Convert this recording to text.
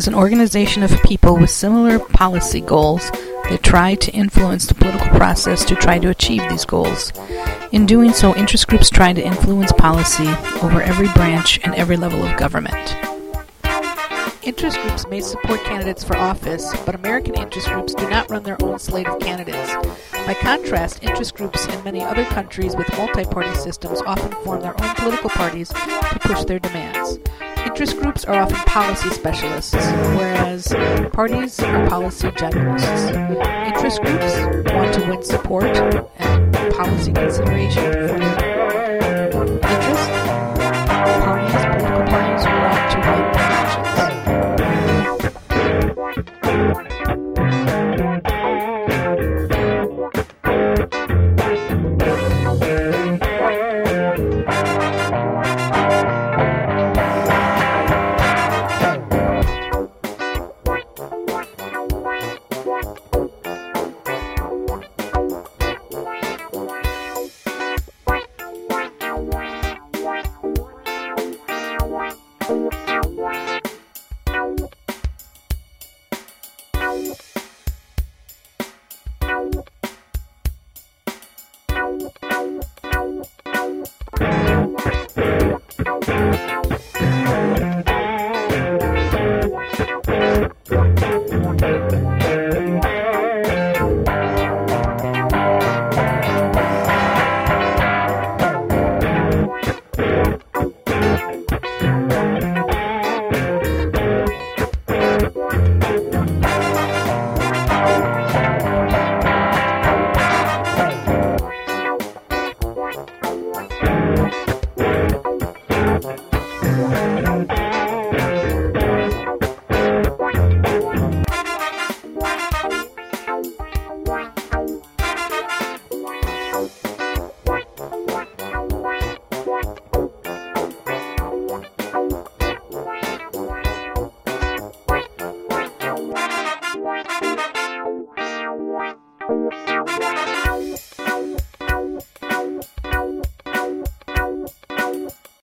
is an organization of people with similar policy goals that try to influence the political process to try to achieve these goals. In doing so, interest groups try to influence policy over every branch and every level of government. Interest groups may support candidates for office, but American interest groups do not run their own slate of candidates. By contrast, interest groups in many other countries with multi party systems often form their own political parties to push their demands. Interest groups are often policy specialists, whereas parties are policy generalists. Interest groups want to win support and policy consideration for their parties, Thank you.